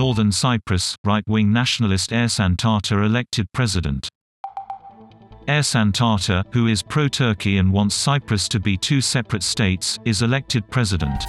Northern Cyprus, right-wing nationalist Ersin Tatar elected president. Ersin Tatar, who is pro-Turkey and wants Cyprus to be two separate states, is elected president.